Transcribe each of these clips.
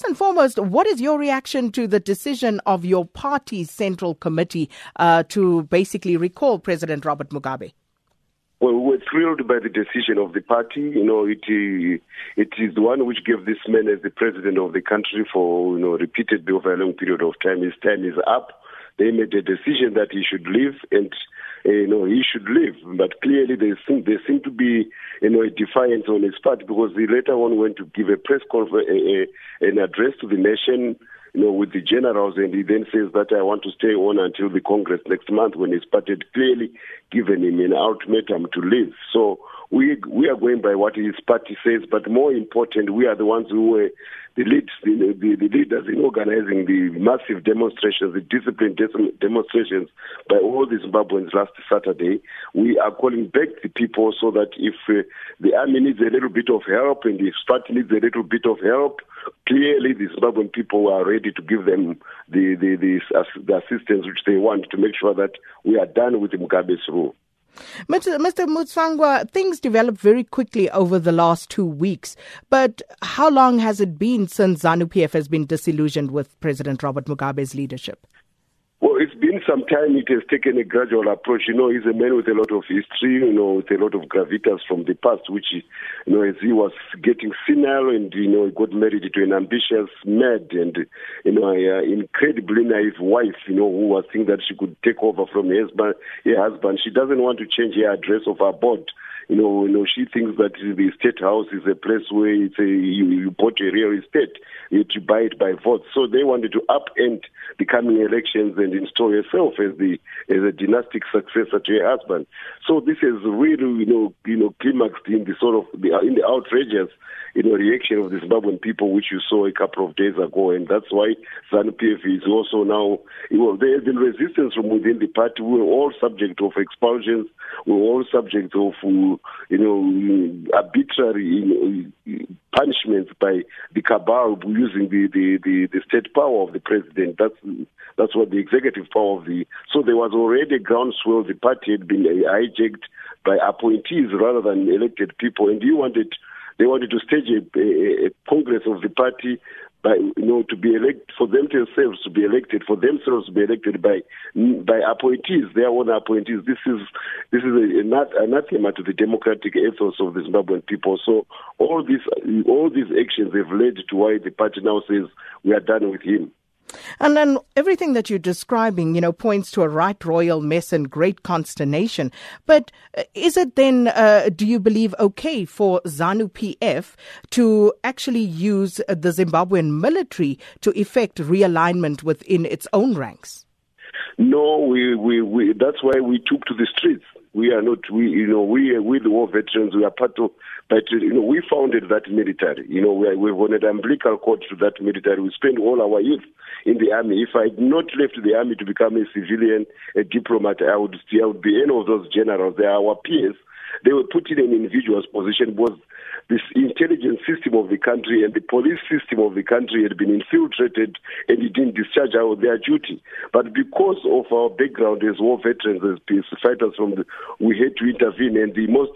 first and foremost, what is your reaction to the decision of your party's central committee uh, to basically recall President Robert Mugabe? Well, we were thrilled by the decision of the party. You know, it it is the one which gave this man as the president of the country for you know repeatedly over a long period of time. His time is up. They made a decision that he should leave, and Eh, you know he should leave. But clearly, there seem there seem to be you know a defiance on his part because he later on went to give a press conference, an address to the nation you know, with the generals, and he then says that I want to stay on until the Congress next month when he started clearly given him an ultimatum to leave. So we we are going by what his party says, but more important, we are the ones who were the leads, the, the, the leaders in organizing the massive demonstrations, the disciplined demonstrations by all the Zimbabweans last Saturday. We are calling back the people so that if uh, the army needs a little bit of help and the party needs a little bit of help, clearly the Zimbabwean people are ready to give them the, the, the, the assistance which they want to make sure that we are done with Mugabe's rule. Mr. Mr. Mutsvangwa, things developed very quickly over the last two weeks. But how long has it been since ZANU PF has been disillusioned with President Robert Mugabe's leadership? Been some time. It has taken a gradual approach. You know, he's a man with a lot of history, you know, with a lot of gravitas from the past, which, you know, as he was getting senile and, you know, he got married to an ambitious, mad and, you know, uh, incredibly naive wife, you know, who was thinking that she could take over from her husband. Her husband. She doesn't want to change her address of her board you know, you know, she thinks that the state house is a place where it's a, you, you bought a real estate, you to buy it by vote. So they wanted to upend the coming elections and install herself as the as a dynastic successor to her husband. So this is really, you know, you know, climaxed in the sort of the, in the outrageous you know, reaction of the Zimbabwean people, which you saw a couple of days ago, and that's why ZANU PF is also now. Well, there has been resistance from within the party. We were all subject of expulsions. We were all subject of, uh, you know, arbitrary you know, punishments by the cabal using the, the, the, the state power of the president. That's that's what the executive power of the. So there was already a groundswell. The party had been hijacked by appointees rather than elected people, and you wanted they wanted to stage a, a, a congress of the party by you know to be elected for themselves to be elected for themselves to be elected by by appointees their own appointees. This is this is a, a anathema to the democratic ethos of the Zimbabwean people. So all these all these actions have led to why the party now says we are done with him and then everything that you're describing, you know, points to a right royal mess and great consternation. But uh, is it then, uh, do you believe, okay for ZANU PF to actually use the Zimbabwean military to effect realignment within its own ranks? No, we, we, we, that's why we took to the streets. We are not, we, you know, we, we the war veterans, we are part of, but, you know, we founded that military. You know, we, are, we wanted umbilical cord to that military. We spent all our youth in the army. If I had not left the army to become a civilian, a diplomat, I would, still I would be any of those generals. They are our peers. They were put in an individual's position because this intelligence system of the country and the police system of the country had been infiltrated and it didn't discharge our, their duty. But because of our background as war veterans, as peace fighters from the, we had to intervene and the most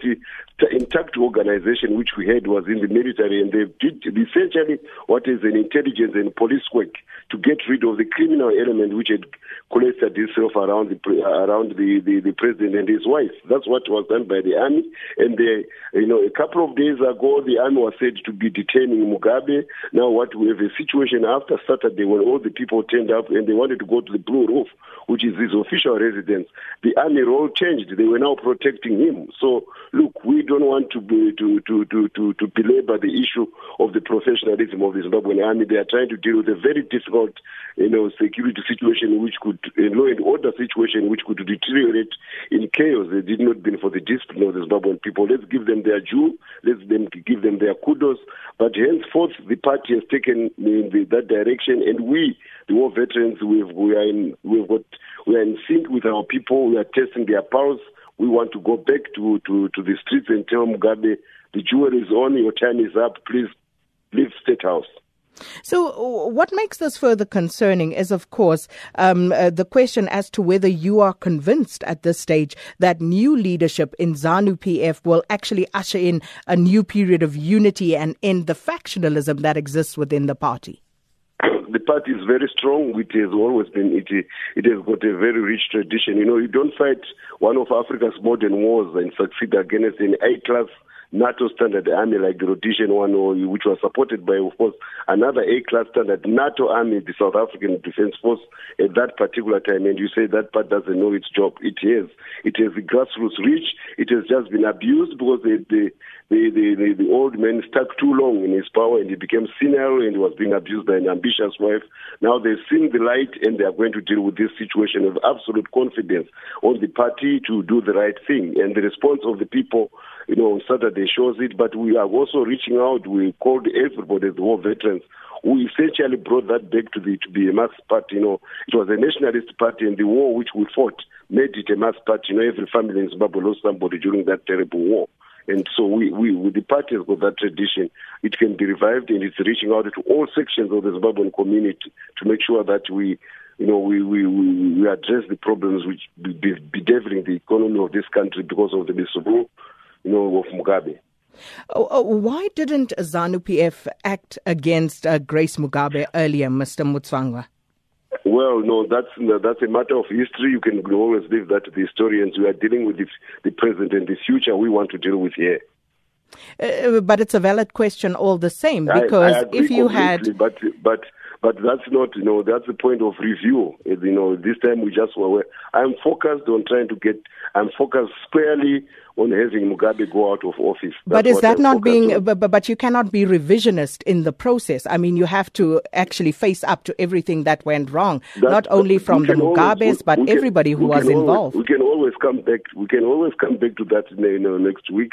intact organization which we had was in the military and they did essentially what is an intelligence and police work to get rid of the criminal element which had collected itself around the around the, the, the president and his wife. That's what was done by the army. And they, you know, a couple of days ago ago, the army was said to be detaining Mugabe. Now, what we have a situation after Saturday when all the people turned up and they wanted to go to the Blue Roof, which is his official residence. The army role changed. They were now protecting him. So, look, we don't want to be, to, to, to, to, to belabor the issue of the professionalism of the Zimbabwean army. They are trying to deal with a very difficult, you know, security situation which could, a law and order situation which could deteriorate in chaos. They did not been for the discipline of the Zimbabwean people. Let's give them their due. Let's them give them their kudos. But henceforth, the party has taken in the, that direction, and we, the war veterans, we've, we are in we've got we are in sync with our people. We are testing their pulse. We want to go back to, to, to the streets and tell Mugabe, the jury is on, your time is up. Please leave State House. So, what makes this further concerning is, of course, um, uh, the question as to whether you are convinced at this stage that new leadership in ZANU PF will actually usher in a new period of unity and end the factionalism that exists within the party. the party is very strong. It has always been, it, it has got a very rich tradition. You know, you don't fight one of Africa's modern wars and succeed against an A-class NATO standard army like the Rhodesian one, which was supported by, of course, another A-class standard NATO army, the South African Defence Force, at that particular time. And you say that part doesn't know its job. It has. It has grassroots reach. It has just been abused because the, the, the, the, the, old man stuck too long in his power and he became senile and was being abused by an ambitious wife. Now they've seen the light and they are going to deal with this situation with absolute confidence on the party to do the right thing. And the response of the people you know, Saturday shows it, but we are also reaching out. We called everybody, the war veterans, who essentially brought that back to the to be a mass party. You know, it was a nationalist party, and the war which we fought made it a mass party. You know, every family in Zimbabwe lost somebody during that terrible war. And so we, we, with the party has got that tradition. It can be revived and it's reaching out to all sections of the Zimbabwean community to make sure that we, you know, we, we, we address the problems which be, be bedeviling the economy of this country because of the misrule you know, of Mugabe. Oh, oh, why didn't ZANU PF act against uh, Grace Mugabe earlier, Mr. Mutsvangwa? Well, no, that's that's a matter of history. You can always leave that to the historians. We are dealing with the, the present and the future. We want to deal with here. Uh, but it's a valid question all the same because I, I if you had, but but but that's not, you know, that's the point of review. You know, this time we just were. I'm focused on trying to get. I'm focused squarely on having Mugabe go out of office. That's but is that I'm not being? But, but you cannot be revisionist in the process. I mean, you have to actually face up to everything that went wrong, that's, not only from the Mugabes, always, but we everybody who was always, involved. We can always come back. We can always come back to that you know, next week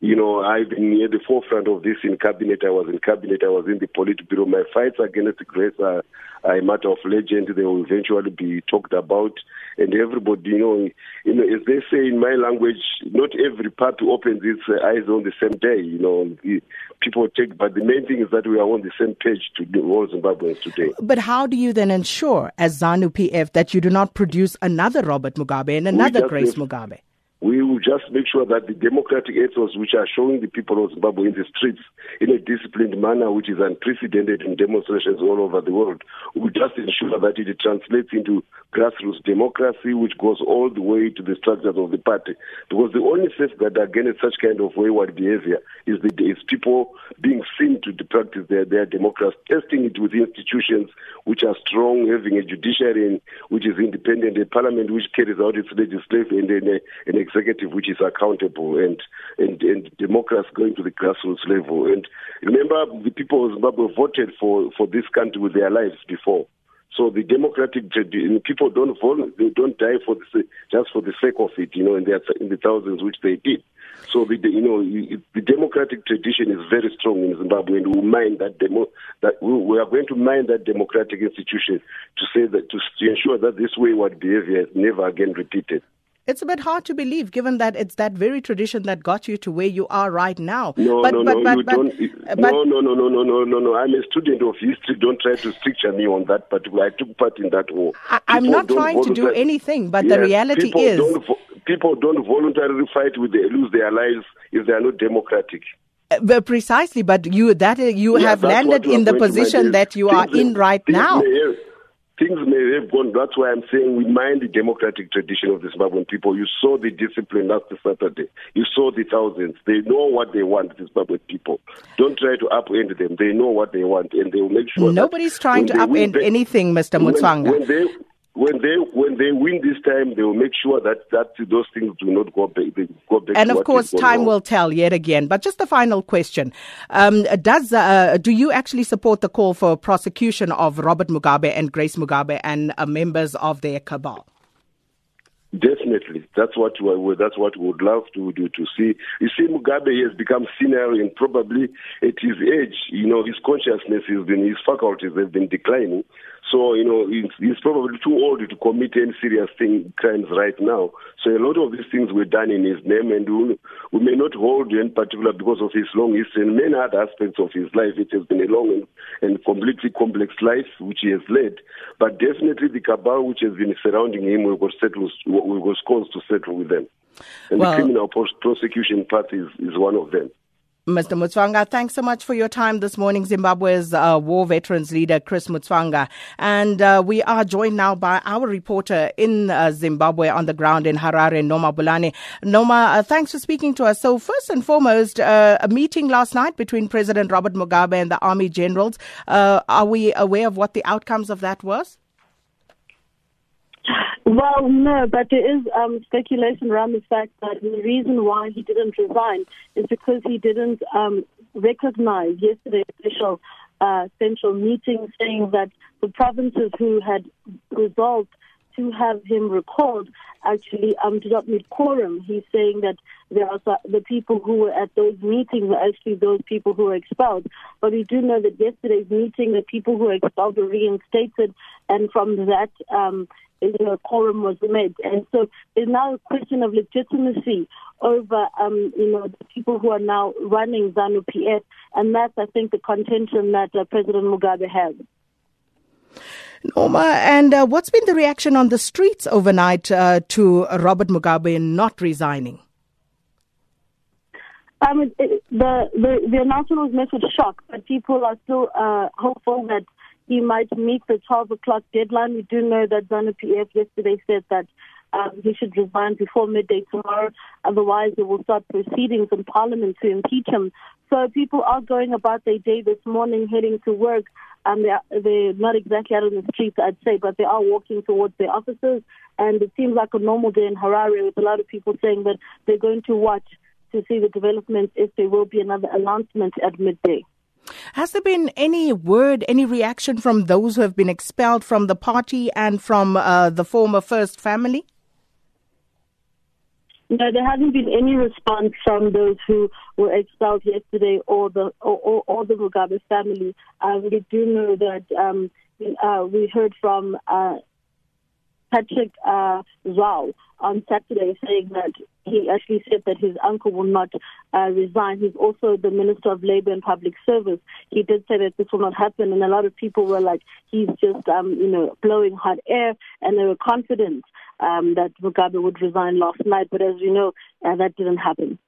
you know, I've been near the forefront of this in cabinet. I was in cabinet. I was in the Politburo. My fights against Grace are, are a matter of legend. They will eventually be talked about, and everybody, you know, you know, as they say in my language, not every party opens its eyes on the same day. You know, people take, but the main thing is that we are on the same page to all Zimbabweans today. But how do you then ensure, as ZANU PF, that you do not produce another Robert Mugabe and another Grace Mugabe? We will just make sure that the democratic ethos which are showing the people of Zimbabwe in the streets in a disciplined manner, which is unprecedented in demonstrations all over the world, will just ensure that it translates into grassroots democracy, which goes all the way to the structures of the party. Because the only safeguard against such kind of wayward behavior is, the, is people being seen to practice their, their democracy, testing it with institutions which are strong, having a judiciary which is independent, a parliament which carries out its legislation, and, and executive which is accountable and, and, and democracy going to the grassroots level. And remember, the people of Zimbabwe voted for, for this country with their lives before. So the democratic people don't vote, they don't die for the just for the sake of it, you know, in the in the thousands which they did. So the you know the democratic tradition is very strong in Zimbabwe, and we mind that demo that we are going to mind that democratic institution to say that to, to ensure that this wayward behavior is never again repeated it's a bit hard to believe, given that it's that very tradition that got you to where you are right now. No, but, no, but, no, but, you don't. no, no, no, no, no, no, no, no. I'm a student of history. Don't try to stricture me on that particular. I took part in that war. I, am not trying to do anything, but yes, the reality is. Don't, people don't voluntarily fight with they lose their lives if they are not democratic. Uh, but precisely, but you that uh, you yeah, have landed in the position that you are in right now things may have gone. That's why I'm saying we mind the democratic tradition of the Zimbabwean people. You saw the discipline last Saturday. You saw the thousands. They know what they want, the Zimbabwean people. Don't try to upend them. They know what they want, and they will make sure. Nobody's trying to upend anything, Mr. Mutsvangwa. When, when they when they when they win this time, they will make sure that that those things do not go back. They go back and of course, time will tell yet again. But just a final question: um, Does uh, do you actually support the call for prosecution of Robert Mugabe and Grace Mugabe and uh, members of their cabal? Definitely, that's what we, that's what we would love to do to see. You see, Mugabe has become senile, and probably at his age, you know, his consciousness has been, his faculties have been declining. So, you know, he's, he's probably too old to commit any serious thing, crimes right now. So a lot of these things were done in his name, and we, we may not hold in particular because of his long history and many other aspects of his life. It has been a long and, and completely complex life which he has led. But definitely the cabal which has been surrounding him, we've got, settled, we've cause to settle with them. And well, the criminal prosecution part is, is one of them. Mr. Mutsvangwa, thanks so much for your time this morning. Zimbabwe's uh, war veterans leader, Chris Mutsvangwa. And uh, we are joined now by our reporter in uh, Zimbabwe on the ground in Harare, Noma Bulane. Noma, uh, thanks for speaking to us. So, first and foremost, uh, a meeting last night between President Robert Mugabe and the army generals. Uh, are we aware of what the outcomes of that was? Well, no, but there is um, speculation around the fact that the reason why he didn't resign is because he didn't um, recognize yesterday's official uh, central meeting saying that the provinces who had resolved to have him recalled actually um, did not meet quorum. He's saying that there are the people who were at those meetings were actually those people who were expelled. But we do know that yesterday's meeting, the people who were expelled were reinstated, and from that, um, you know, quorum was met. And so there's now a question of legitimacy over, um, you know, the people who are now running ZANU PF. And that's, I think, the contention that uh, President Mugabe has. Noma, and uh, what's been the reaction on the streets overnight uh, to Robert Mugabe not resigning? Um, it, the, the the announcement was met with shock, but people are still uh, hopeful that he might meet the 12 o'clock deadline. We do know that ZANU PF yesterday said that um, he should resign before midday tomorrow. Otherwise, they will start proceedings in Parliament to impeach him. So people are going about their day this morning, heading to work. Um, they're, they're not exactly out on the streets, I'd say, but they are walking towards their offices. And it seems like a normal day in Harare with a lot of people saying that they're going to watch to see the developments if there will be another announcement at midday. Has there been any word, any reaction from those who have been expelled from the party and from uh, the former First family? No, there hasn't been any response from those who were expelled yesterday or the or, or, or the Mugabe family. Uh, we do know that um, uh, we heard from uh, Patrick uh, Zhuwao on Saturday saying that he actually said that his uncle will not uh, resign. He's also the Minister of Labour and Public Service. He did say that this will not happen, and a lot of people were like, he's just, um, you know, blowing hot air, and they were confident um, that Mugabe would resign last night. But as we know, uh, that didn't happen.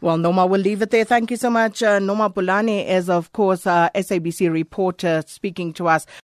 Well, Noma, we'll leave it there. Thank you so much. Uh, Noma Bulane is, of course, uh, SABC reporter speaking to us.